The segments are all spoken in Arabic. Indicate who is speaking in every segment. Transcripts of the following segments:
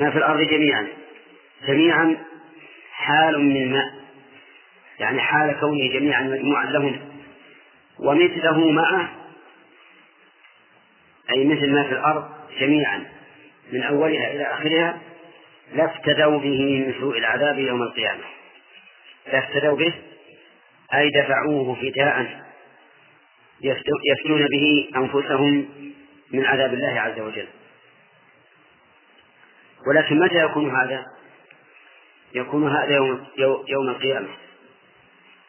Speaker 1: ما في الأرض جميعا. جميعا حال من ماء يعني حال كونه جميعا مجموعا لهم ومثله معه أي مثل ما في الأرض جميعا من أولها إلى آخرها لافتدوا به من سوء العذاب يوم القيامة. لافتدوا به أي دفعوه فداء. يفتنون به أنفسهم من عذاب الله عز وجل. ولكن متى يكون هذا؟ يكون هذا يوم, يوم القيامة.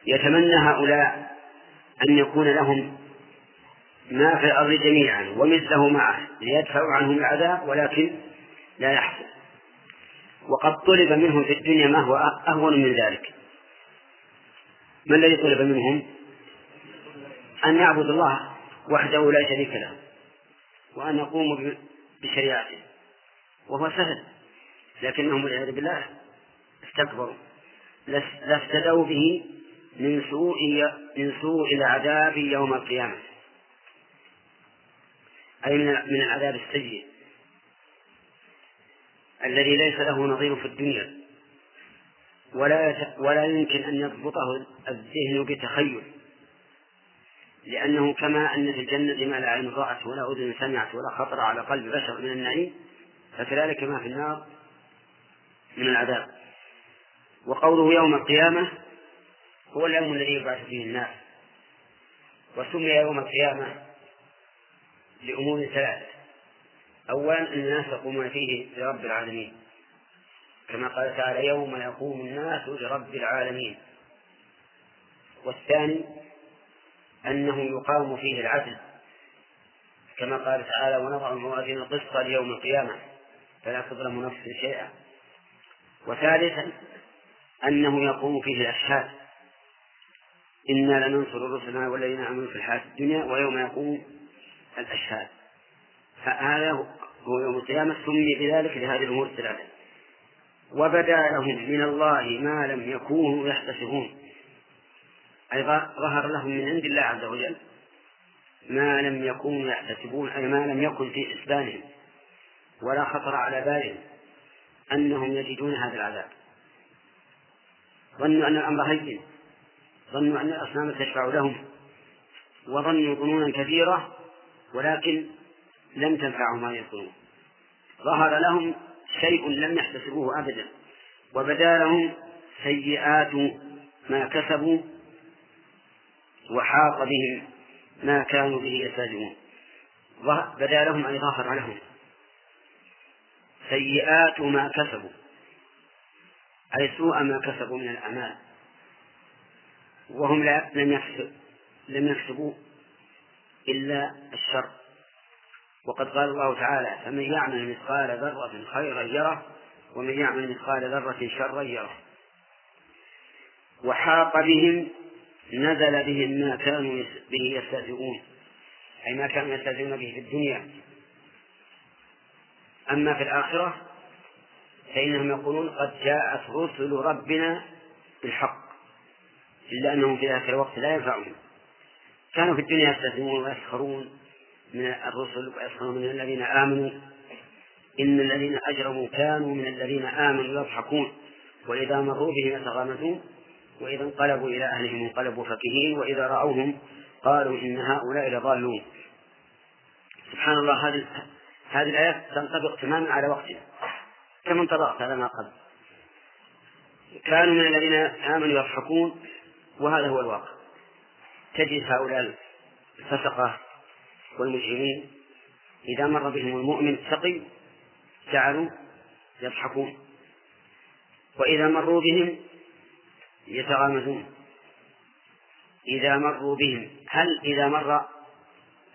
Speaker 1: يتمنى هؤلاء أن يكون لهم ما في الأرض جميعا ومثله معه ليدفعوا عنهم العذاب ولكن لا يحصل. وقد طلب منهم في الدنيا ما هو أهون من ذلك. ما الذي طلب منهم؟ أن يعبدوا الله وحده لا شريك له وأن يقوموا بشريعته. وهو سهل. لكنهم والعياذ بالله استكبروا. لافتدوا به من سوء من سوء العذاب يوم القيامة. أي من العذاب السيء الذي ليس له نظير في الدنيا. ولا ولا يمكن أن يضبطه الذهن بتخيل. لأنه كما أن في الجنة ما لا عين رأت ولا أذن سمعت ولا خطر على قلب بشر من النعيم فكذلك ما في النار من العذاب. وقوله يوم القيامة هو اليوم الذي يبعث فيه الناس. وسمي يوم القيامة لأمور ثلاثة أولا أن الناس يقومون فيه لرب العالمين. كما قال تعالى يوم يقوم الناس لرب العالمين. والثاني أنه يقام فيه العدل. كما قال تعالى ونضع الموازين القسط ليوم القيامة. فلا تظلم نفس شيئا. وثالثا أنه يقوم فيه الأشهاد. إنا لننصر رسلنا والذين آمنوا في الحياة الدنيا ويوم يقوم الأشهاد. فهذا هو يوم القيامة سمي بذلك لهذه الأمور الثلاثة. وبدا لهم من الله ما لم يكونوا يحتسبون. أي ظهر لهم من عند الله عز وجل ما لم يكونوا يحتسبون أي ما لم يكن في حسبانهم. ولا خطر على بالهم أنهم يجدون هذا العذاب. ظنوا أن الأمر هين. ظنوا أن الأصنام تشفع لهم. وظنوا ظنونا كثيرة ولكن لم تنفعهم هذه الظنون ظهر لهم شيء لم يحتسبوه أبدا وبدا لهم سيئات ما كسبوا وحاق بهم ما كانوا به يستهزئون بدا لهم أي ظهر لهم. سيئات ما كسبوا أي سوء ما كسبوا من الأعمال. وهم لم يكسب لم يكسبوا إلا الشر. وقد قال الله تعالى فمن يعمل مثقال ذرة خيرا يره ومن يعمل مثقال ذرة شرا يره. وحاق بهم نزل بهم ما كانوا به يستهزئون أي ما كانوا يستهزئون به في الدنيا. أما في الآخرة فإنهم يقولون قد جاءت رسل ربنا بالحق إلا أنهم في ذلك الوقت لا ينفعهم. كانوا في الدنيا يستهزئون ويسخرون من الرسل ويسخرون من الذين آمنوا. إن الذين أجرموا كانوا من الذين آمنوا يضحكون وإذا مروا بهم يتغامزون وإذا انقلبوا إلى أهلهم انقلبوا فكهين وإذا رأوهم قالوا إن هؤلاء لضالون. سبحان الله هذه هذه الآيات تنطبق تماما على وقتنا كما انطبقت على ما قبل. كانوا من الذين آمنوا يضحكون وهذا هو الواقع. تجد هؤلاء الفسقة والمجرمين إذا مر بهم المؤمن التقي جعلوا يضحكون. وإذا مروا بهم يتغامزون. إذا مروا بهم هل إذا مر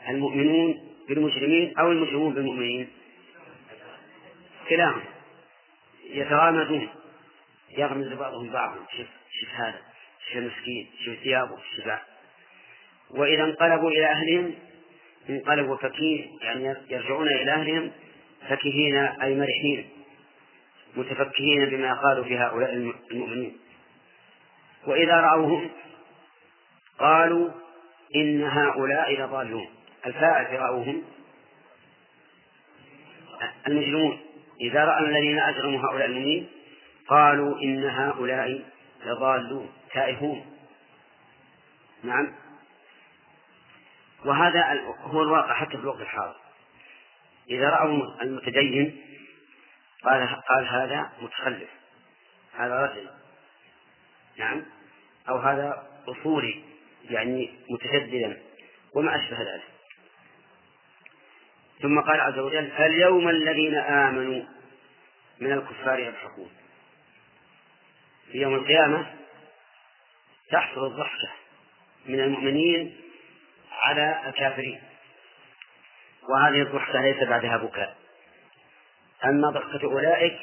Speaker 1: المؤمنون بالمجرمين أو المجرمون بالمؤمنين. كلاهما يتغامزون. يغمز بعضهم بعضا. شوف شوف هذا شوف المسكين شوف ثيابه شوف وإذا انقلبوا إلى أهلهم انقلبوا فكين يعني يرجعون إلى أهلهم فكهين أي مرحين متفكهين بما قالوا في هؤلاء المؤمنين. وإذا رأوهم قالوا إن هؤلاء لضالون. الفاعل في رأوهم المجرمون إذا رأى الذين أجرموا هؤلاء المؤمنين قالوا إن هؤلاء لضالون تائهون. نعم. وهذا هو الواقع حتى في الوقت الحاضر. إذا رأوا المتدين قال قال هذا متخلف هذا رجل. نعم. أو هذا أصولي يعني متشددا وما أشبه ذلك. ثم قال عز وجل فاليوم الذين آمنوا من الكفار يضحكون. في يوم القيامة تحصل الضحكة من المؤمنين على الكافرين. وهذه الضحكة ليس بعدها بكاء. أما ضحكة أولئك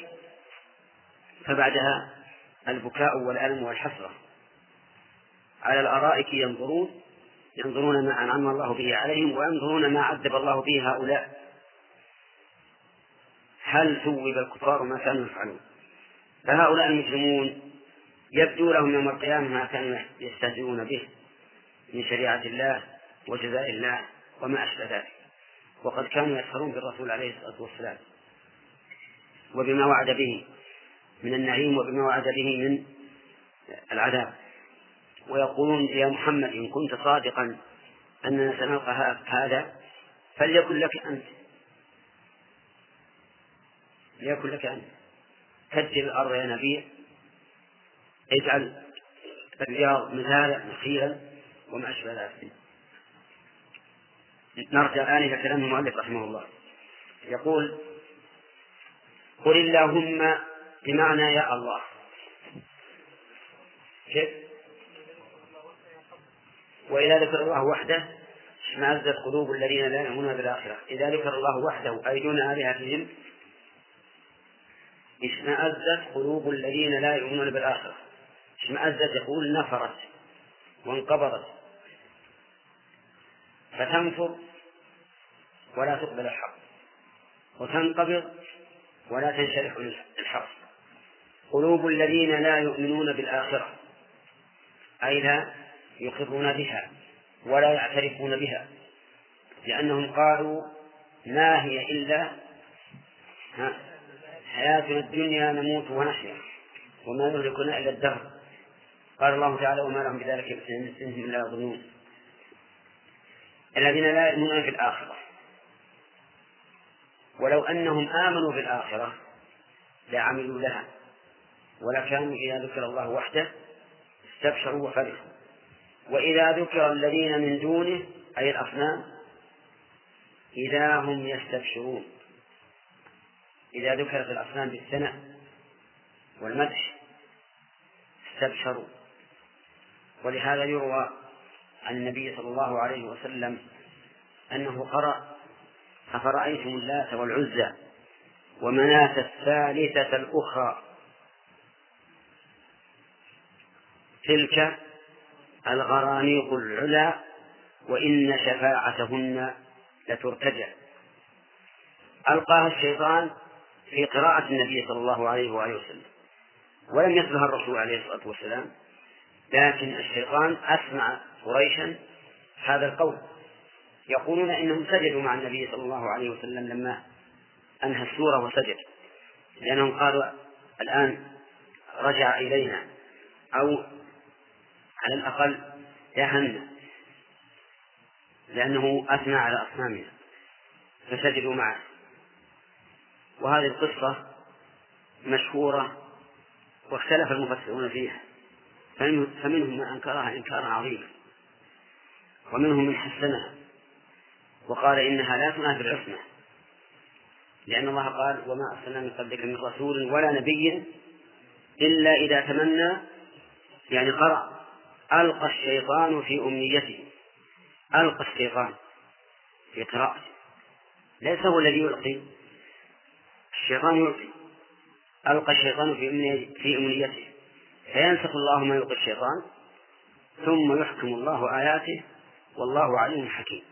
Speaker 1: فبعدها البكاء والألم والحسرة. على الأرائك ينظرون ينظرون ما أنعم الله به عليهم وينظرون ما عذب الله به هؤلاء. هل ثوب الكفار ما كانوا يفعلون؟ فهؤلاء المجرمون يبدو لهم يوم القيامة ما كانوا يستهزئون به من شريعة الله وجزاء الله وما أشبه ذلك. وقد كانوا يسخرون بالرسول عليه الصلاة والسلام وبما وعد به من النعيم وبما وعد به من العذاب. ويقولون يا محمد إن كنت صادقا أننا سنلقى هذا فليكن لك أنت. ليكن لك أنت. كدر الأرض يا نبي. اجعل الرياض مثالا نخيلا وما أشبه ذلك. نرجع الآن إلى كلام المؤلف رحمه الله. يقول قل اللهم بمعنى يا الله. كيف؟ وإذا ذكر الله وحده اشمأزت قلوب الذين لا يؤمنون بالآخرة. إذا ذكر الله وحده أي دون آلهتهم اشمأزت قلوب الذين لا يؤمنون بالآخرة. اشمأزت يقول نفرت وانقبضت. فتنفر ولا تقبل الحق. وتنقبض ولا تنشرح للحق قلوب الذين لا يؤمنون بالآخرة. أي لا يقرون بها ولا يعترفون بها لأنهم قالوا ما هي إلا حياتنا الدنيا نموت ونحيا وما يهلكنا إلا الدهر. قال الله تعالى وما لهم بذلك من سنهم إلا يظنون الذين لا يؤمنون في الآخرة ولو أنهم آمنوا بالآخرة لعملوا لها ولكانوا إذا ذكر الله وحده استبشروا وفرحوا. وإذا ذكر الذين من دونه أي الأصنام إذا هم يستبشرون. إذا ذكرت الأصنام بالثناء والمدح استبشروا. ولهذا يروى عن النبي صلى الله عليه وسلم أنه قرأ أفرأيتم اللات والعزى ومناة الثالثة الأخرى؟ تلك الغرانيق العلا وإن شفاعتهن لترتجى ألقاها الشيطان في قراءة النبي صلى الله عليه وآله وسلم. ولم يتلها الرسول عليه الصلاة والسلام. لكن الشيطان أسمع قريشا هذا القول. يقولون إنهم سجدوا مع النبي صلى الله عليه وسلم لما أنهى السورة وسجد. لأنهم قالوا الآن رجع إلينا. أو على الأقل دهنا لأنه أثنى على أصنامنا فسجدوا معه. وهذه القصة مشهورة واختلف المفسرون فيها فمنهم من أنكرها إنكارا عظيما ومنهم من حسنها وقال إنها لا تنافي العصمة لأن الله قال وما أرسلنا من قبلك من رسول ولا نبي إلا إذا تمنى يعني قرأ. ألقى الشيطان في أمنيته. ألقى الشيطان في قراءته. ليس هو الذي يلقي. الشيطان يلقي. ألقى الشيطان في أمنيته فينسخ الله ما يلقي الشيطان ثم يحكم الله آياته والله عليم حكيم.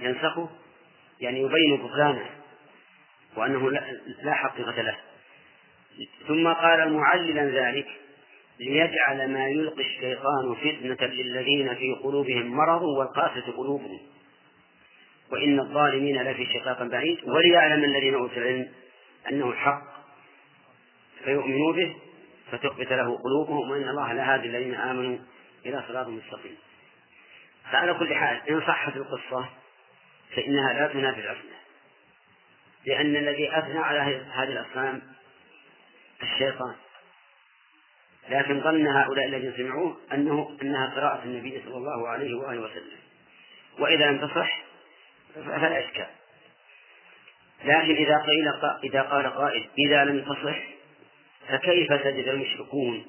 Speaker 1: ينسخه يعني يبين بطلانه وأنه لا حقيقة له. ثم قال معللا ذلك. ليجعل ما يلقي الشيطان فتنة للذين في قلوبهم مرض والقاسة قلوبهم. وإن الظالمين لفي شقاق بعيد. وليعلم الذين أوتوا العلم أنه الحق فيؤمنوا به فتخبت له قلوبهم وإن الله لهادي الذين آمنوا إلى صراط مستقيم. فعلى كل حال إن صحت القصة فإنها لا تنافي العصمة لأن الذي أثنى على هذه الأصنام الشيطان. لكن ظن هؤلاء الذين سمعوه أنه أنها قراءة النبي صلى الله عليه وآله وسلم. وإذا لم تصح فلا إشكال. لكن إذا قيل إذا قال قائل إذا لم تصح فكيف سجد المشركون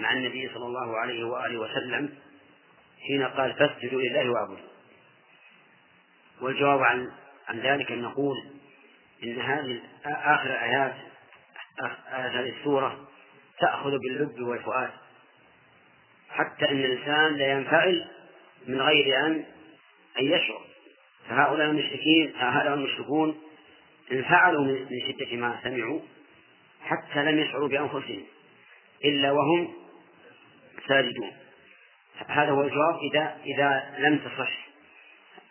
Speaker 1: مع النبي صلى الله عليه وآله وسلم حين قال فاسجدوا لله وأعبدوا؟ والجواب عن عن ذلك أن نقول إن هذه آخر آيات آيات هذه السورة تأخذ باللب والفؤاد. حتى أن الإنسان لا ينفعل من غير أن أن يشعر. فهؤلاء المشركين هؤلاء المشركون انفعلوا من شدة ما سمعوا حتى لم يشعروا بأنفسهم إلا وهم ساجدون. هذا هو الجواب إذا إذا لم تصح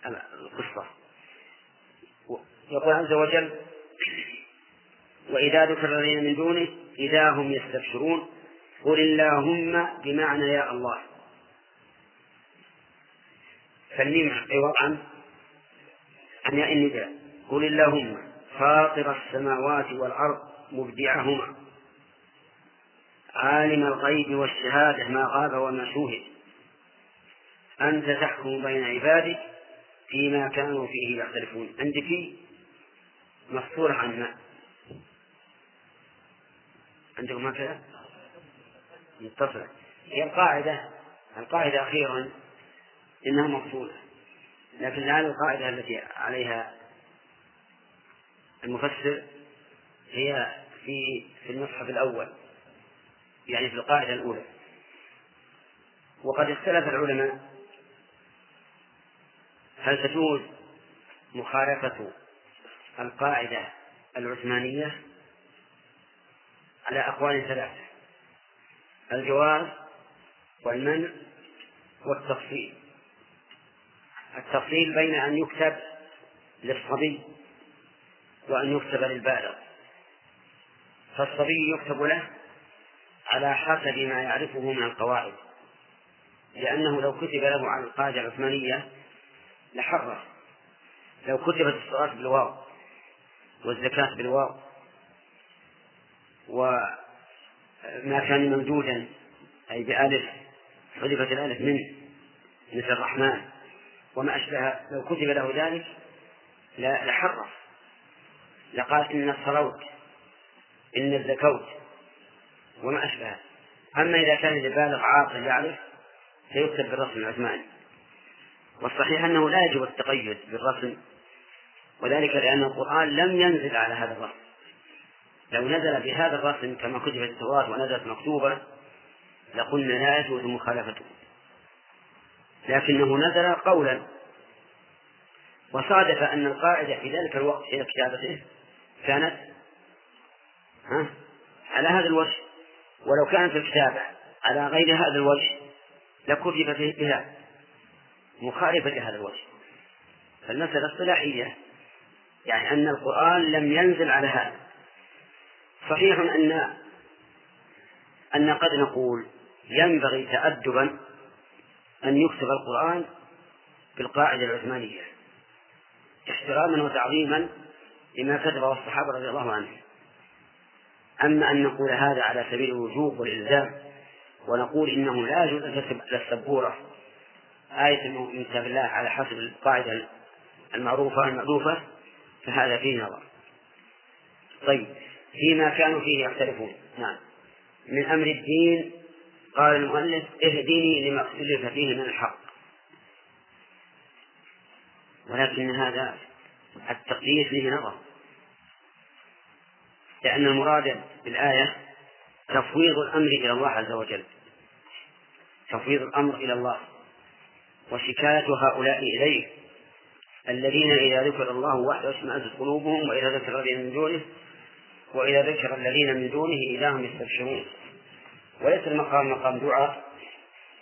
Speaker 1: القصة. يقول عز وجل وإذا ذكر الذين من دونه إذا هم يستبشرون قل اللهم بمعنى يا الله. فالميم عوض عن عن ياء النداء قل اللهم فاطر السماوات والأرض مبدعهما. عالم الغيب والشهادة ما غاب وما شوهد. أنت تحكم بين عبادك فيما كانوا فيه يختلفون. عندك مفصولة عن عندكم هكذا متصلة. هي القاعدة القاعدة أخيرا إنها مفصولة لكن لعل القاعدة التي عليها المفسر هي في في المصحف الأول يعني في القاعدة الأولى. وقد اختلف العلماء. هل تجوز مخالفة القاعدة العثمانية؟ على أقوال ثلاثة الجواز والمنع والتفصيل. التفصيل بين أن يكتب للصبي وأن يكتب للبالغ. فالصبي يكتب له على حسب ما يعرفه من القواعد لأنه لو كتب له على القاعدة العثمانية لحرف لو كتبت الصلاة بالواو والزكاة بالواو وما كان ممدودا أي بألف حذفت الألف منه مثل الرحمن. وما أشبه لو كتب له ذلك لحرف. لقال إن صلوت إن الزكوت وما أشبه. أما إذا كان البالغ عاقل يعرف سيكتب بالرسم العثماني. والصحيح أنه لا يجب التقيد بالرسم وذلك لأن القرآن لم ينزل على هذا الرسم. لو نزل بهذا الرسم كما كتبت التوراة ونزلت مكتوبة لقلنا لا يجوز مخالفته. لكنه نزل قولا. وصادف أن القاعدة في ذلك الوقت حين كتابته كانت ها على هذا الوجه. ولو كانت الكتابة على غير هذا الوجه لكتب بها مخالفة لهذا الوجه. فالمسألة اصطلاحية يعني أن القرآن لم ينزل على هذا. صحيح أن أن قد نقول ينبغي تأدبا أن يكتب القرآن بالقاعدة العثمانية احتراما وتعظيما لما كتبه الصحابة رضي الله عنهم. أما أن نقول هذا على سبيل الوجوب والإلزام ونقول إنه لا يجوز أن تكتب على السبورة آية من كتاب الله على حسب القاعدة المعروفة المألوفة فهذا فيه نظر. طيب. فيما كانوا فيه يختلفون. نعم. من أمر الدين قال المؤلف اهدني لما اختلف فيه من الحق. ولكن هذا التقدير فيه نظر. لأن المراد بالآية تفويض الأمر إلى الله عز وجل. تفويض الأمر إلى الله. وشكاية هؤلاء إليه. الذين إذا ذكر الله وحده اشمأزت قلوبهم وإذا ذكر الذين من دونه وإذا ذكر الذين من دونه إذا هم يستبشرون. وليس المقام مقام دعاء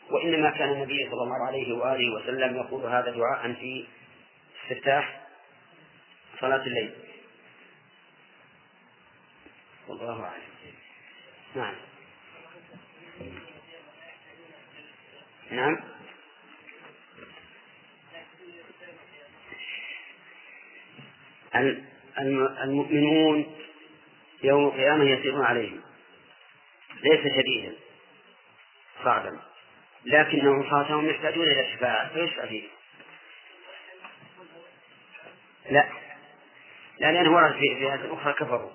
Speaker 1: وإنما كان النبي صلى الله عليه وآله وسلم يقول هذا دعاء في استفتاح صلاة الليل. والله أعلم. نعم. نعم. المؤمنون يوم القيامة يسيرون عليهم. ليس شديدا. صعبا. لكنهم خاصهم يحتاجون إلى الشفاعة فيشفع فيه لا. لا لأنه ورد في آيات أخرى كفروا.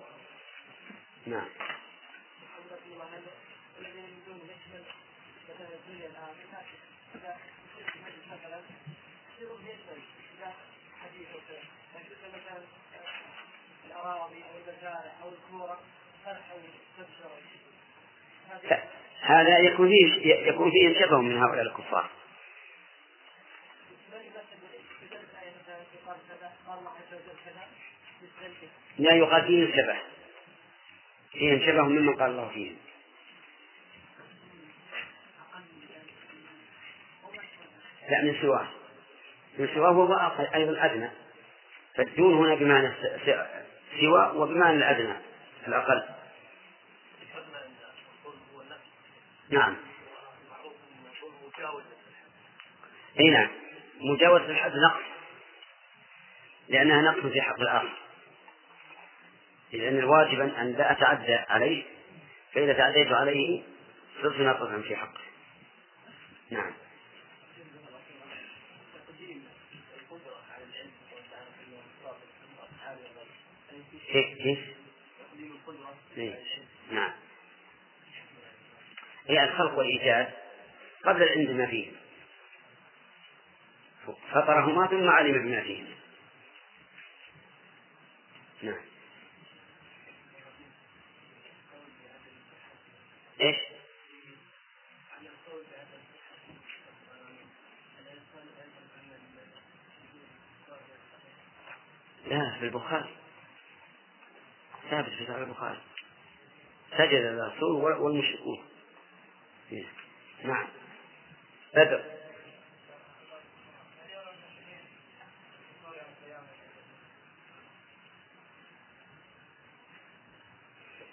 Speaker 1: نعم. هذا يكون فيه يكون فيه شبه من هؤلاء الكفار. لا يقال فيهم شبه فيهم شبه ممن قال الله فيهم لا من سواه. من سواه هو أيضا أدنى. فالدون هنا بمعنى سوى وبمعنى الأدنى الأقل. نعم. أي نعم. مجاوزة الحد نقص. لأنها نقص في حق الآخر. لأن الواجب أن لا أتعدى عليه فإذا تعديت عليه صرت ناقصا في حقه. نعم. كيف كيف؟ نعم. هي الخلق والإيجاد قبل العلم بما فيه. فطرهما ثم علم بما فيه. نعم. إيش؟ لا في البخاري. ثابت في صحيح البخاري. سجد الرسول والمشركون. نعم. بدر.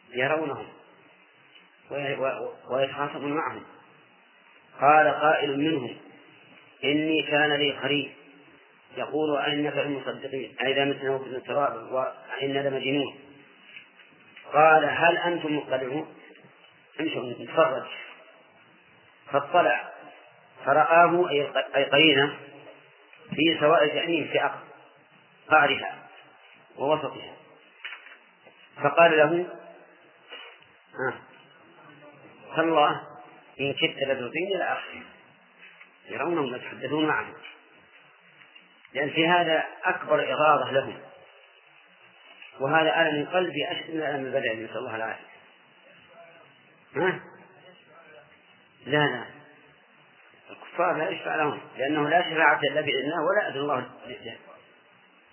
Speaker 1: يرونهم. ويتخاصمون معهم. قال قائل منهم إني كان لي قريب. يقول أئنك المصدقين أئذا متنا وكنا التراب. وإنا لمجنون. قال هل أنتم مطلعون؟ امشوا نتفرج فاطلع. فرآه أي قرينة في سواء الجحيم في قعرها ووسطها. فقال له ها تالله إن كدت لتردين إلى يرونهم يتحدثون معهم لأن في هذا أكبر إغاظة لهم. وهذا ألم قلبي أشد من ألم البدع نسأل الله العافية ها؟ لا لا. الكفار لا يشفع لهم لأنه لا شفاعة إلا بإذن الله ولا أذن الله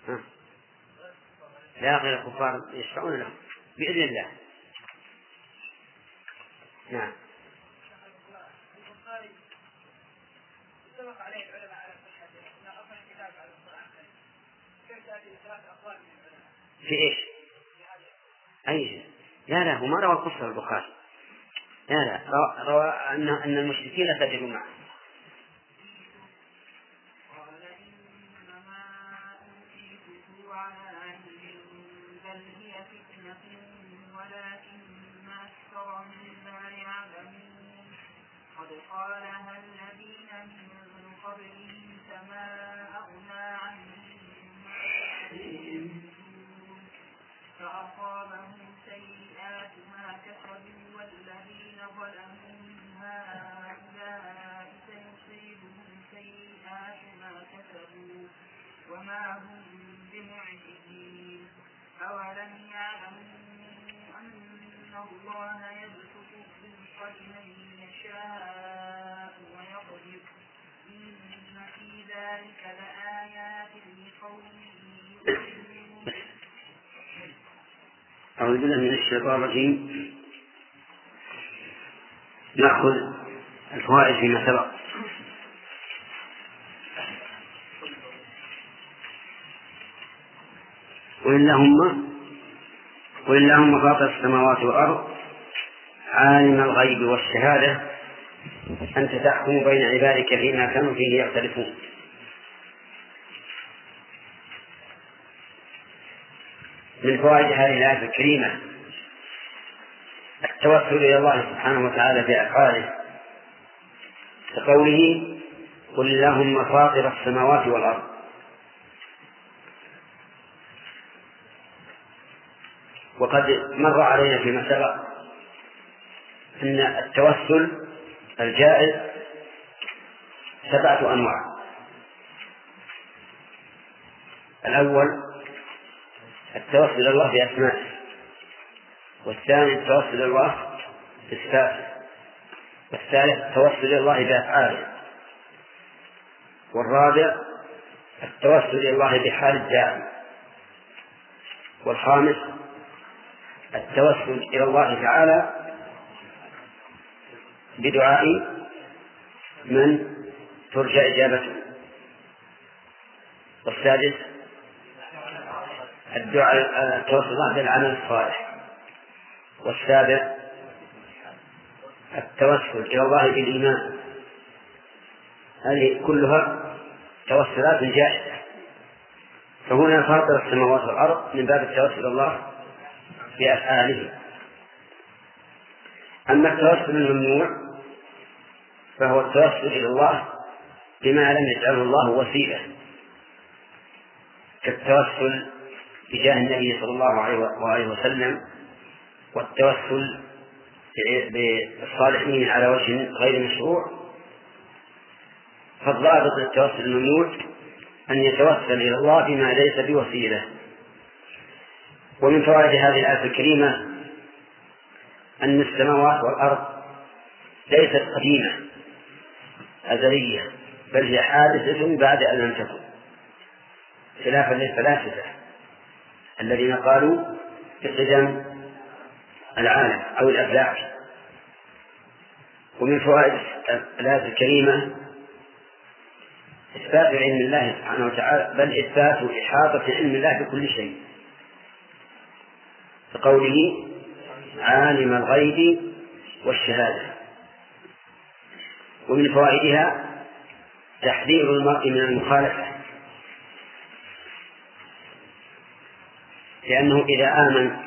Speaker 1: ها؟ لا غير الكفار يشفعون لهم بإذن الله. نعم. في؟ أي شيء. لا لا هو ما روى القصة البخاري. لا لا روى أن أن المشركين سجدوا معه.
Speaker 2: قد قالها الذين من قبلهم فما أغنى عنهم فأصابهم سيئات ما كسبوا والذين ظلموا من هؤلاء سيصيبهم سيئات ما كسبوا وما هم بمعجزين. أولم يعلموا أن الله يبسط الرزق لمن يشاء ويقدر. إن في ذلك لآيات لقوم
Speaker 1: أعوذ بالله من الشيطان الرجيم. نأخذ الفوائد فيما سبق. قل اللهم قل اللهم فاطر السماوات والأرض. عالم الغيب والشهادة. أنت تحكم بين عبادك فيما كانوا فيه يختلفون. من فوائد هذه الآية الكريمة. التوسل إلى الله سبحانه وتعالى بأفعاله كقوله قل اللهم فاطر السماوات والأرض وقد مر علينا فيما سبق أن التوسل الجائز سبعة أنواع. الأول التوسل إلى الله بأسمائه. والثاني التوسل إلى الله بصفاته. والثالث التوسل إلى الله بأفعاله. والرابع التوسل إلى الله بحال الداعي. والخامس التوسل إلى الله تعالى بدعاء من ترجى إجابته. والسادس الدعاء التوسل بالعمل الصالح. والسابع التوسل إلى الله بالإيمان. هذه كلها توسلات جائزة. فهنا فاطر السماوات والأرض من باب التوسل إلى الله بأفعاله. أما التوسل الممنوع فهو التوسل إلى الله بما لم يجعله الله وسيلة. كالتوسل بجاه النبي صلى الله عليه وسلم والتوسل بالصالحين على وجه غير مشروع فالضابط للتوسل الممنوع أن يتوسل إلى الله بما ليس بوسيلة. ومن فوائد هذه الآية الكريمة أن السماوات والأرض ليست قديمة أزلية بل هي حادثة بعد أن لم تكن. خلافا للفلاسفة. الذين قالوا بقدم العالم أو الأفلاك ومن فوائد الآية الكريمة إثبات علم الله سبحانه وتعالى بل إثبات إحاطة علم الله بكل شيء. كقوله عالم الغيب والشهادة. ومن فوائدها تحذير المرء من المخالفة. لأنه إذا آمن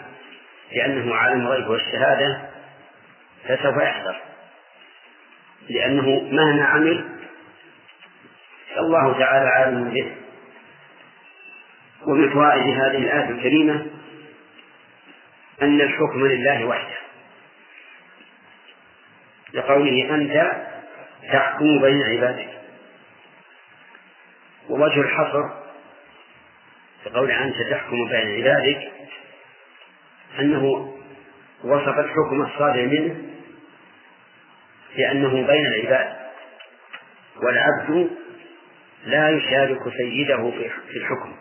Speaker 1: بأنه عالم الغيب والشهادة فسوف يحذر. لأنه مهما عمل فالله تعالى عالم به. ومن فوائد هذه الآية الكريمة أن الحكم لله وحده. لقوله أنت تحكم بين عبادك. ووجه الحصر كقول أنت تحكم بين عبادك أنه وصف الحكم الصادر منه بأنه بين العباد والعبد لا يشارك سيده في الحكم.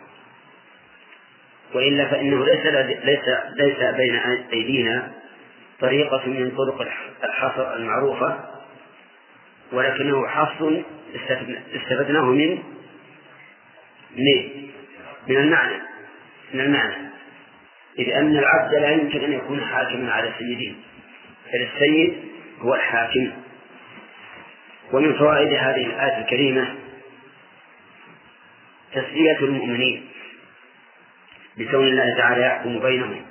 Speaker 1: وإلا فإنه ليس ليس ليس بين أيدينا طريقة من طرق الحصر المعروفة ولكنه حصر استفدناه من من من المعنى من المعنى. إذ أن العبد لا يمكن أن يكون حاكما على سيده بل السيد هو الحاكم. ومن فوائد هذه الآية الكريمة تسلية المؤمنين بكون الله تعالى يحكم بينهم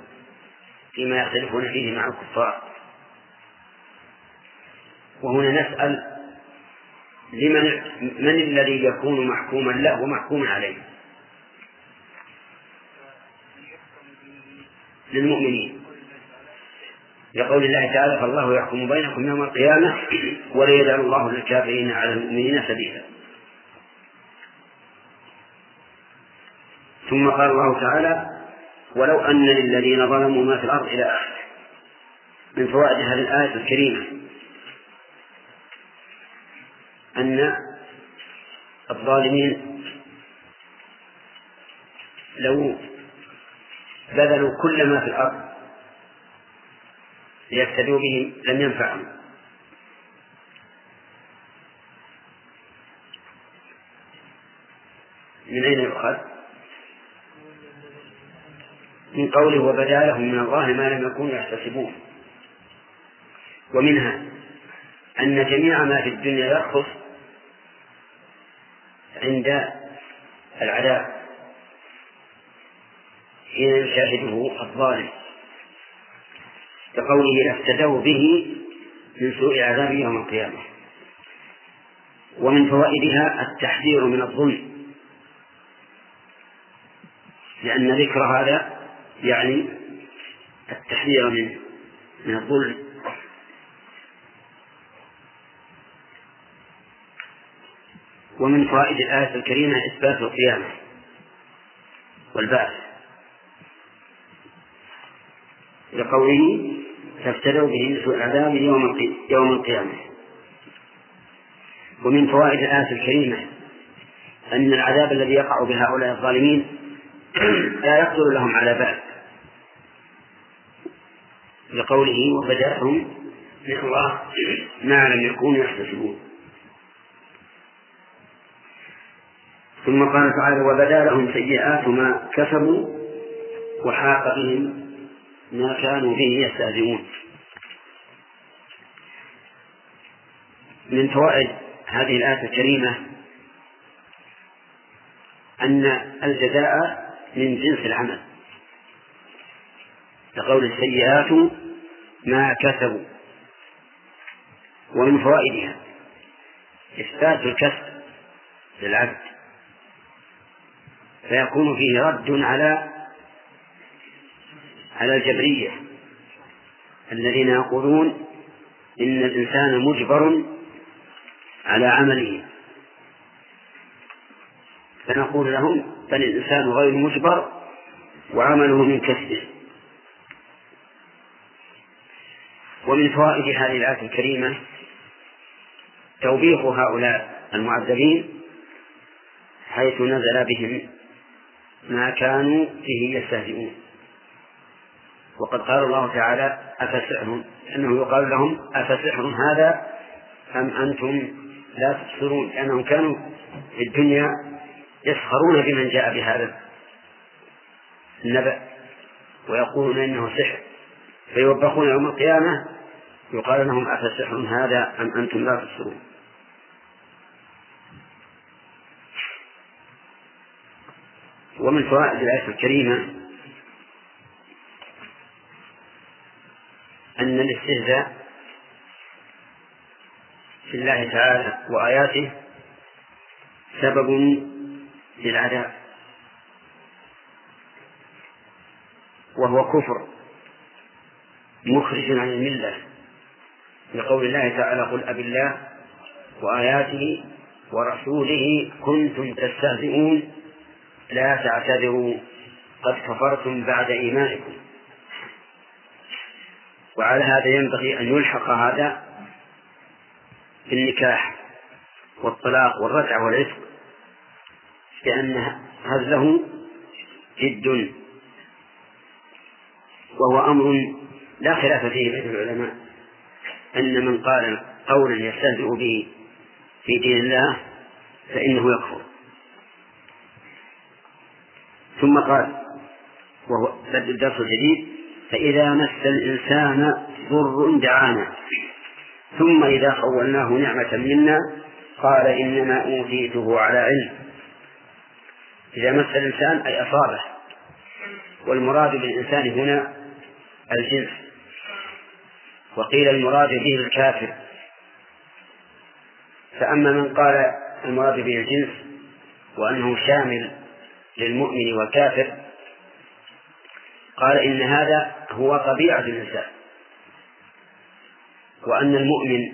Speaker 1: فيما يختلفون فيه مع الكفار. وهنا نسأل لمن من الذي يكون محكوما له ومحكوما عليه؟ للمؤمنين. لقول الله تعالى فالله يحكم بينكم يوم القيامة ولا الله للكافرين على المؤمنين سبيلا. ثم قال الله تعالى ولو أن للذين ظلموا ما في الأرض إلى آخره. من فوائد هذه الآية الكريمة أن الظالمين لو بذلوا كل ما في الأرض ليفتدوا به لم ينفعهم. من أين يؤخذ؟ من قوله وبدا لهم من الله ما لم يكونوا يحتسبون. ومنها أن جميع ما في الدنيا يرخص عند العذاب حين يشاهده الظالم. كقوله افتدوا به من سوء عذاب يوم القيامة. ومن فوائدها التحذير من الظلم. لأن ذكر هذا يعني التحذير من من الظلم. ومن فوائد الآية الكريمة إثبات القيامة والبعث. لقوله فافتدوا به سوء العذاب يوم يوم القيامة. ومن فوائد الآية الكريمة أن العذاب الذي يقع بهؤلاء الظالمين لا يقدر لهم على بال. لقوله وبدأهم من الله ما لم يكونوا يحتسبون. ثم قال تعالى وبدأ لهم سيئات ما كسبوا وحاق بهم ما كانوا به يستهزئون. من فوائد هذه الآية الكريمة أن الجزاء من جنس العمل. كقول السيئات ما كسبوا. ومن فوائدها إثبات الكسب للعبد. فيكون فيه رد على على الجبرية الذين يقولون إن الإنسان مجبر على عمله. فنقول لهم بل الإنسان غير مجبر وعمله من كسبه. ومن فوائد هذه الآية الكريمة توبيخ هؤلاء المعذبين حيث نزل بهم ما كانوا فيه يستهزئون. وقد قال الله تعالى أفسحر أنه يقال لهم أفسحر هذا أم أنتم لا تبصرون؟ لأنهم كانوا في الدنيا يسخرون بمن جاء بهذا النبأ ويقولون إنه سحر. فيوبخون يوم القيامة يقال لهم أفسحر هذا أم أنتم لا تبصرون؟ ومن فوائد الآية الكريمة أن الاستهزاء في الله تعالى وآياته سبب للعذاب وهو كفر مخرج عن الملة. لقول الله تعالى قل أب الله وآياته ورسوله كنتم تستهزئون لا تعتذروا قد كفرتم بعد إيمانكم. وعلى هذا ينبغي أن يلحق هذا بالنكاح والطلاق والرجعة والعتق لأن هزله جد وهو أمر لا خلاف فيه بين العلماء أن من قال قولا يستهزئ به في دين الله فإنه يكفر. ثم قال وهو الدرس الجديد فإذا مس الإنسان ضر دعانا. ثم إذا خولناه نعمة منا قال إنما أوتيته على علم. إذا مس الإنسان أي أصابه. والمراد بالإنسان هنا الجنس. وقيل المراد به الكافر. فأما من قال المراد به الجنس وأنه شامل للمؤمن والكافر قال إن هذا هو طبيعة الإنسان. وأن المؤمن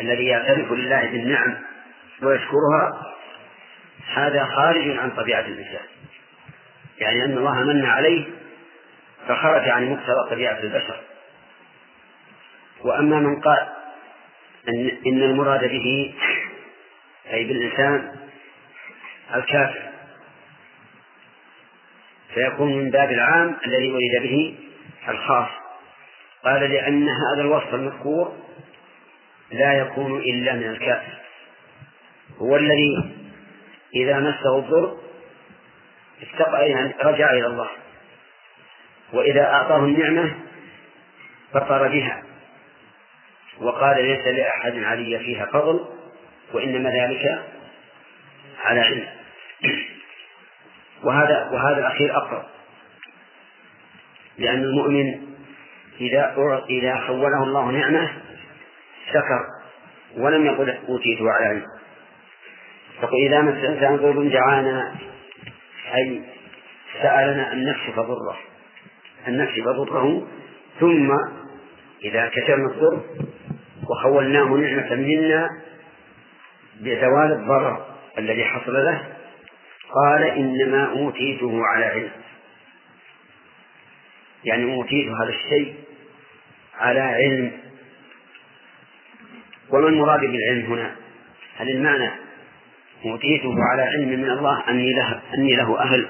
Speaker 1: الذي يعترف لله بالنعم ويشكرها هذا خارج عن طبيعة الإنسان. يعني أن الله من عليه فخرج عن مقتضى طبيعة البشر. وأما من قال أن إن المراد به أي بالإنسان الكافر فيكون من باب العام الذي ولد به الخاص. قال لأن هذا الوصف المذكور لا يكون إلا من الكافر هو الذي إذا مسه الضر استقى رجع إلى الله. وإذا أعطاه النعمة فطر بها. وقال ليس لأحد علي فيها فضل وإنما ذلك على علم. وهذا وهذا الأخير أقرب. لأن المؤمن إذا إذا حوله الله نعمة شكر ولم يقل أوتيته على علم فقل إذا مس الإنسان ضر دعانا أي سألنا أن نكشف ضره أن نكشف ضره ثم إذا كشفنا الضر وخولناه نعمة منا بزوال الضرر الذي حصل له قال إنما أوتيته على علم. يعني أوتيت هذا الشيء على علم. وما المراد بالعلم هنا؟ هل المعنى أوتيته على علم من الله أني له أني له أهل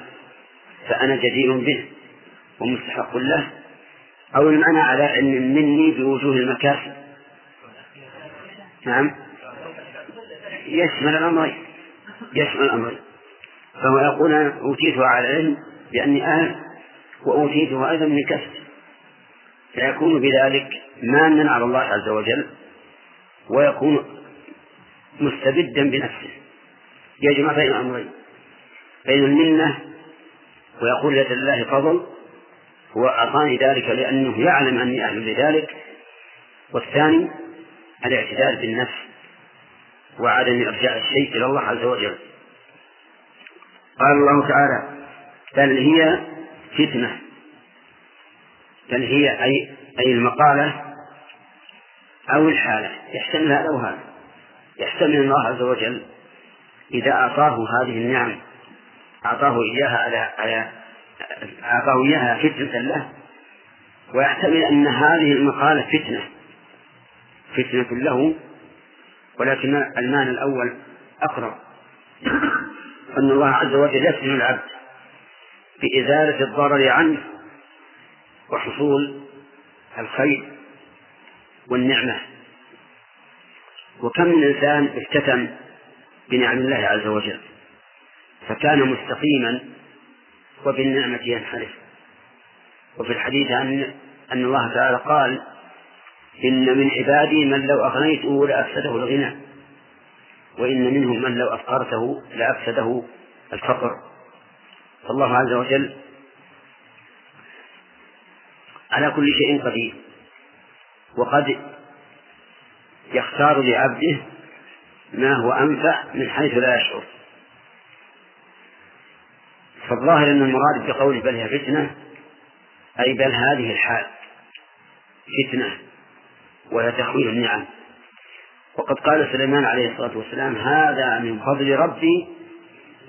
Speaker 1: فأنا جدير به ومستحق له؟ أو المعنى على علم مني بوجوه المكاسب؟ نعم. يشمل الأمرين يشمل الأمرين فهو يقول أنا أوتيته على علم بأني أهل وأوتيته أيضا من كسب فيكون بذلك مانا على الله عز وجل ويكون مستبدا بنفسه. يجمع بين الأمرين بين المنة ويقول لله فضل هو أعطاني ذلك لأنه يعلم أني أهل لذلك. والثاني الاعتدال بالنفس وعدم إرجاع الشيء إلى الله عز وجل. قال الله تعالى بل هي فتنة. بل هي أي أي المقالة أو الحالة. يحتمل هذا وهذا يحتمل الله عز وجل إذا أعطاه هذه النعم أعطاه إياها على على أعطاه إياها فتنة له ويحتمل أن هذه المقالة فتنة. فتنة له ولكن المعنى الأول أقرب. أن الله عز وجل يفتن العبد. بإزالة الضرر عنه وحصول الخير والنعمة. وكم من إنسان افتتن بنعم الله عز وجل فكان مستقيما وبالنعمة ينحرف. وفي الحديث عن أن الله تعالى قال إن من عبادي من لو أغنيته لأفسده الغنى وإن منهم من لو أفقرته لأفسده الفقر. فالله عز وجل على كل شيء قدير وقد يختار لعبده ما هو أنفع من حيث لا يشعر. فالظاهر أن المراد بقوله بل هي فتنة أي بل هذه الحال فتنة وهي تخويل النعم. وقد قال سليمان عليه الصلاة والسلام هذا من فضل ربي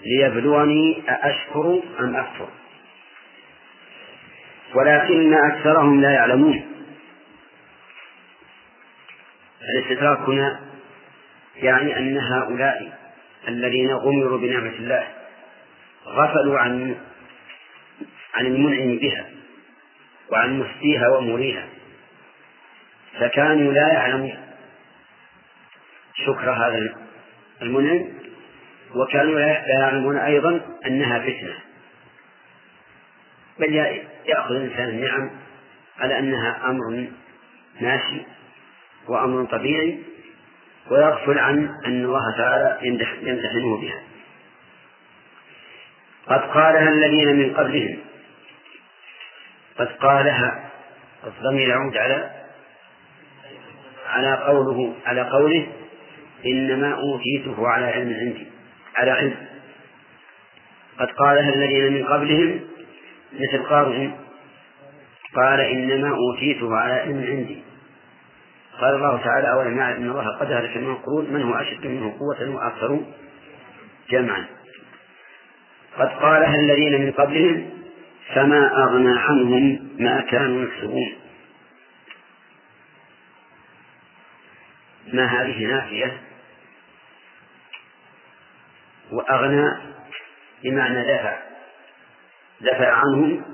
Speaker 1: ليبلوني أأشكر أم أكفر. ولكن أكثرهم لا يعلمون. الاستدراك هنا يعني أن هؤلاء الذين غمروا بنعمة الله غفلوا عن عن المنعم بها وعن مفتيها ومريها. فكانوا لا يعلمون شكر هذا المنعم وكانوا لا يعلمون أيضا أنها فتنة. بل يأخذ الإنسان النعم على أنها أمر ماشي وأمر طبيعي ويغفل عن أن الله تعالى يمتحنه بها. قد قالها الذين من قبلهم. قد قالها الضمير يعود على على قوله على قوله إنما أوتيته على علم عندي. على علم. قد قالها الذين من قبلهم مثل قارئ قال إنما أوتيته على علم عندي. قال الله تعالى أولم يعلم أن الله قد أهلك من القرون؟ من هو أشد منه قوة وأكثر جمعا؟ قد قالها الذين من قبلهم فما أغنى عنهم ما كانوا يكسبون. ما هذه نافية؟ وأغنى بمعنى دفع دفع عنهم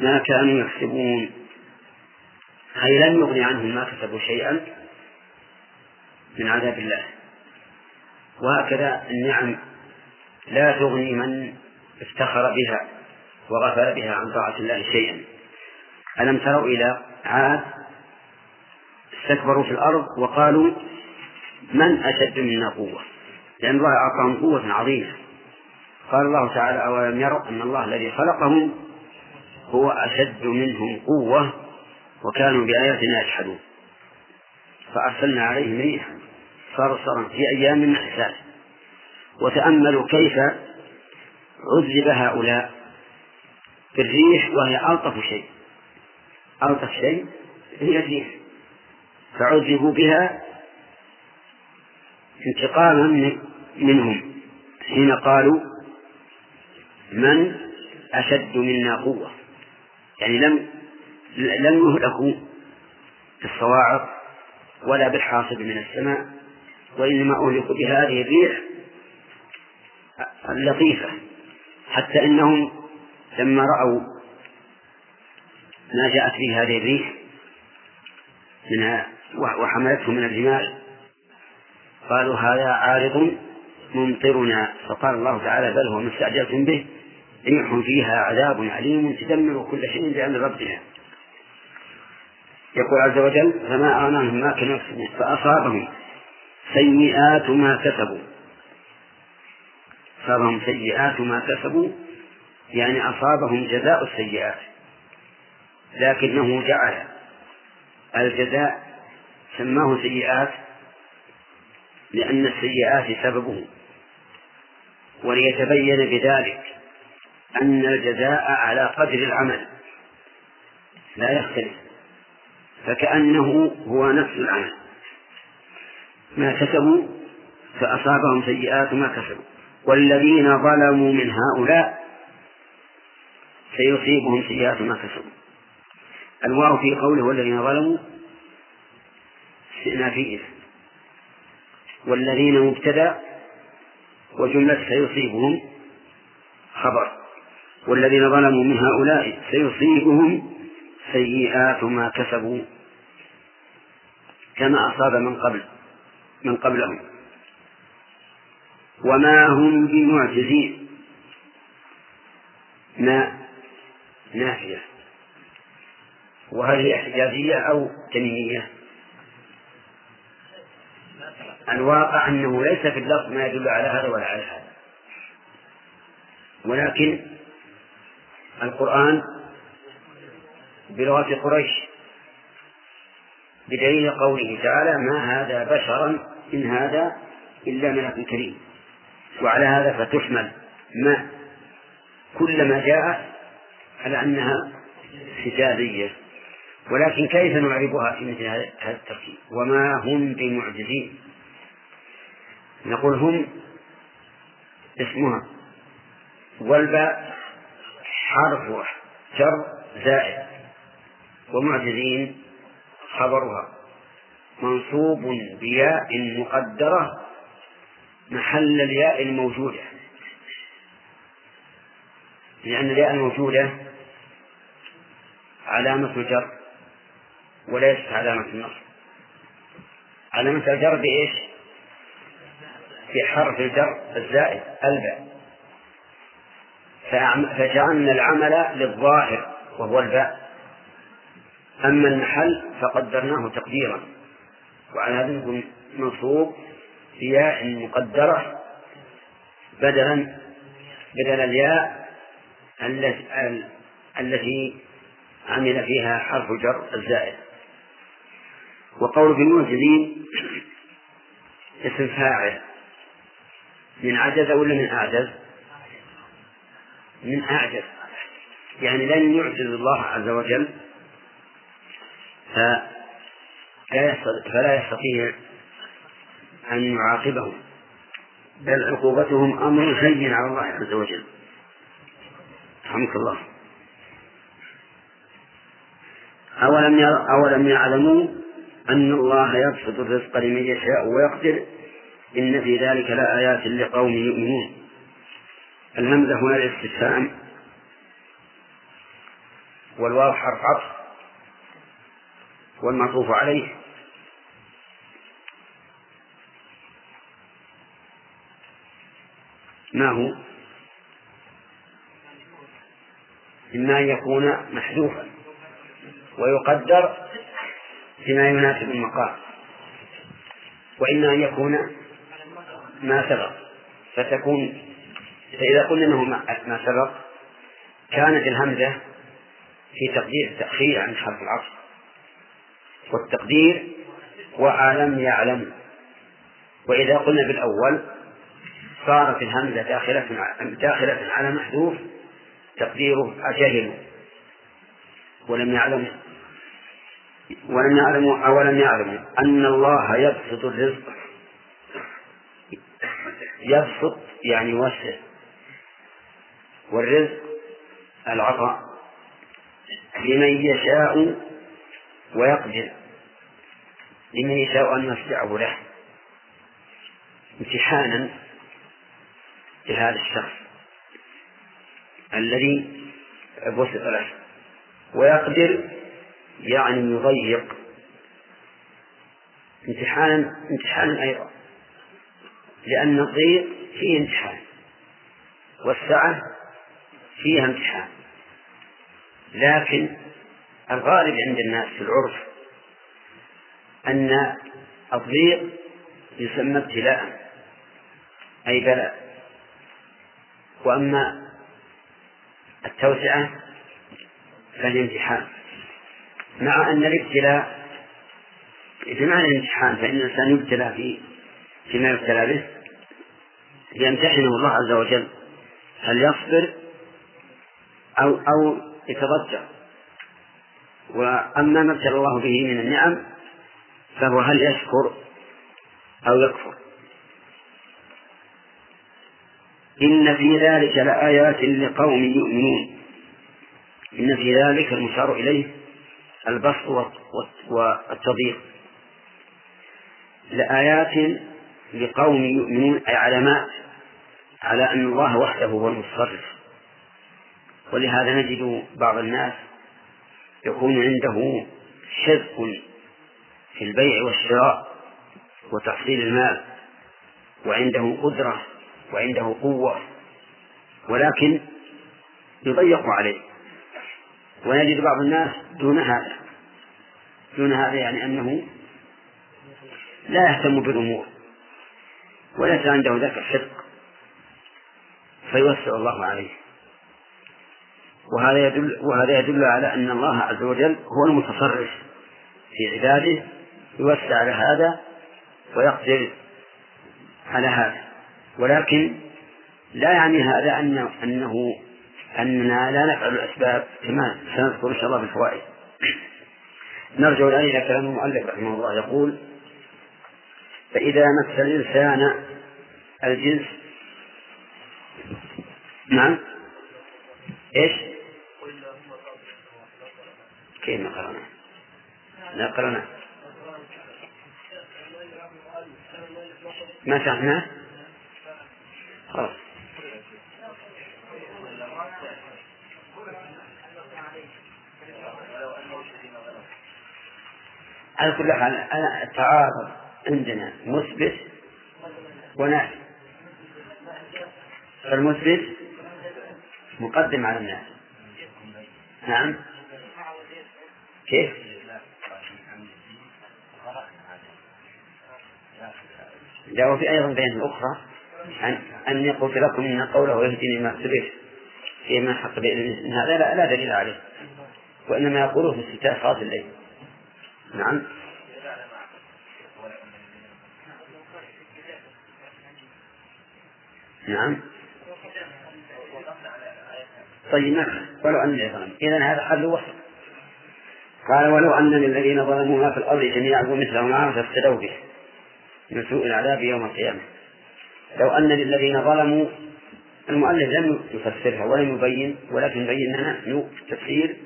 Speaker 1: ما كانوا يكسبون. أي لم يغني عنهم ما كسبوا شيئا من عذاب الله. وهكذا النعم لا تغني من افتخر بها وغفل بها عن طاعة الله شيئا. ألم تروا إلى عاد؟ استكبروا في الأرض وقالوا من أشد منا قوة؟ لأن الله أعطاهم قوة عظيمة. قال الله تعالى أولم يروا أن الله الذي خلقهم هو أشد منهم قوة وكانوا بآياتنا يجحدون. فأرسلنا عليهم ريحا صرصرا في أيام نحسات وتأملوا كيف عذب هؤلاء بالريح وهي ألطف شيء. ألطف شيء هي الريح. فعذبوا بها انتقاما منهم حين قالوا من أشد منا قوة؟ يعني لم لم يهلكوا بالصواعق ولا بالحاصب من السماء وإنما أهلكوا بهذه الريح اللطيفة حتى إنهم لما رأوا ما جاءت به هذه الريح من وحملته من الجمال قالوا هذا عارض ممطرنا فقال الله تعالى بل هو ما استعجلتم به ريح فيها عذاب عليم تدمر كل شيء بأمر ربها يقول عز وجل فما أغناهم ما كانوا يكسبون فأصابهم سيئات ما كسبوا. أصابهم سيئات ما كسبوا يعني أصابهم جزاء السيئات. لكنه جعل الجزاء سماه سيئات لأن السيئات سببه وليتبين بذلك أن الجزاء على قدر العمل. لا يختلف. فكأنه هو نفس العمل. ما كسبوا فأصابهم سيئات ما كسبوا. والذين ظلموا من هؤلاء سيصيبهم سيئات ما كسبوا. الواو في قوله والذين ظلموا استئنافية والذين مبتدأ وجملة سيصيبهم خبر والذين ظلموا من هؤلاء سيصيبهم سيئات ما كسبوا كما أصاب من قبل من قبلهم. وما هم بمعجزين. ما؟ نافية. وهل هي حجازية أو تميمية الواقع أنه ليس في اللفظ ما يدل على هذا ولا على هذا. ولكن القرآن بلغة قريش بدليل قوله تعالى ما هذا بشرا إن هذا إلا ملك كريم. وعلى هذا فتحمل ما كلما جاء على أنها حجازية ولكن كيف نعربها في مثل هذا التركيب؟ وما هم بمعجزين؟ نقول هم اسمها. والباء حرف جر زائد. ومعجزين خبرها. منصوب بياء مقدرة محل الياء الموجودة. لأن الياء الموجودة علامة الجر وليست علامة النصب. علامة الجر بإيش؟ في حرف الجر الزائد الباء. فجعلنا العمل للظاهر وهو الباء. أما المحل فقدرناه تقديرا. وعلى هذا يكون منصوب بياء مقدرة بدلا بدل الياء التي عمل فيها حرف جر الزائد. وقول بالمنزلين اسم فاعل من عجز ولا من أعجز؟ من أعجز. يعني لن يعجز الله عز وجل فلا يستطيع أن يعاقبهم. بل عقوبتهم أمر هين على الله عز وجل. رحمك الله. أولم أولم يعلموا أن الله يبسط الرزق لمن يشاء ويقدر إن في ذلك لآيات لقوم يؤمنون. الهمزة هنا الاستفهام والواو حرف عطف والمعطوف عليه. ما هو؟ إما أن يكون محذوفا ويقدر بما يناسب المقام وإما أن يكون ما سبق. فتكون فإذا قلنا أنه ما سبق كانت الهمزة في تقدير التأخير عن حرف العطف. والتقدير وألم يعلم. وإذا قلنا بالأول صارت الهمزة داخلة داخلة على محذوف تقديره أجهل. ولم يعلم ولم يعلموا أولم يعلموا أن الله يبسط الرزق. يبسط يعني يوسع. والرزق العطاء لمن يشاء ويقدر. لمن يشاء أن يصدعه له. امتحانا لهذا الشخص الذي بسط له. ويقدر يعني يضيق. امتحانا امتحانا أيضا. لأن الضيق فيه امتحان والسعة فيها امتحان. لكن الغالب عند الناس في العرف أن الضيق يسمى ابتلاء أي بلاء. وأما التوسعة فهي امتحان. مع أن الابتلاء بمعنى الامتحان فإن الإنسان يبتلى في فيما يبتلى به ليمتحنه الله عز وجل هل يصبر أو أو يتضجر؟ وأما ما ابتلى الله به من النعم فهو هل يشكر أو يكفر؟ إن في ذلك لآيات لقوم يؤمنون. إن في ذلك المشار إليه البسط والتضييق. لآيات لقوم يؤمنون أي علامات على أن الله وحده هو المتصرف. ولهذا نجد بعض الناس يكون عنده حذق في البيع والشراء وتحصيل المال وعنده قدرة وعنده قوة ولكن يضيق عليه. ونجد بعض الناس دون هذا. دون هذا يعني أنه لا يهتم بالأمور. وليس عنده ذاك الحق فيوسع الله عليه. وهذا يدل وهذا يدل على أن الله عز وجل هو المتصرف في عباده يوسع على هذا ويقدر على هذا. ولكن لا يعني هذا أن أنه أننا لا نفعل الأسباب كما سنذكر إن شاء الله بالفوائد نرجع الآن إلى كلام المؤلف رحمه الله يقول فإذا مس الإنسان الجنس نعم إيش؟ كيف ما قرأنا؟ ما شرحناه؟ خلاص على كل حال أنا التعارض عندنا مثبت ونافي فالمثبت مقدم على الناس. نعم. كيف؟ لا وفي أيضا بين أخرى أن أن قلت لكم إن قوله ويهديني ما اختلف فيما حق بإذن هذا لا, لا دليل عليه. وإنما يقوله في استفتاء صلاة الليل نعم. نعم. طيب نعم ولو أن ظلم إذا هذا حل وسط قال ولو أن للذين ظلموا ما في الأرض جميعا ومثله معه فافتدوا به من سوء العذاب يوم القيامة. لو أن للذين ظلموا المؤلف لم يفسرها ولم يبين ولكن بين لنا تفسير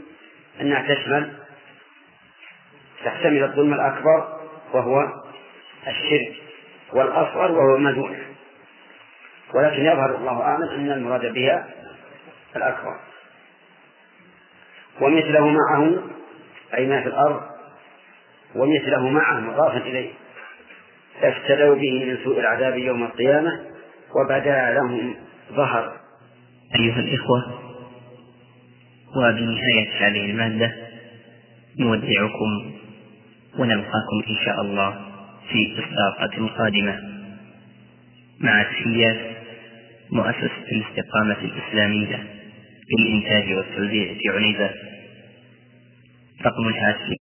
Speaker 1: أنها تشمل تحتمل الظلم الأكبر وهو الشرك والأصغر وهو ما دونه ولكن يظهر الله أعلم أن المراد بها الأكبر. ومثله معه أي ما في الأرض ومثله معه مضافا إليه. افتدوا به من سوء العذاب يوم القيامة وبدا لهم ظهر.
Speaker 3: أيها الإخوة وبنهاية هذه المادة نودعكم ونلقاكم إن شاء الله في إصداقات قادمة. مع تحيات مؤسسة الاستقامة الإسلامية. للإنتاج والتوزيع في عنيزة رقم الهاتف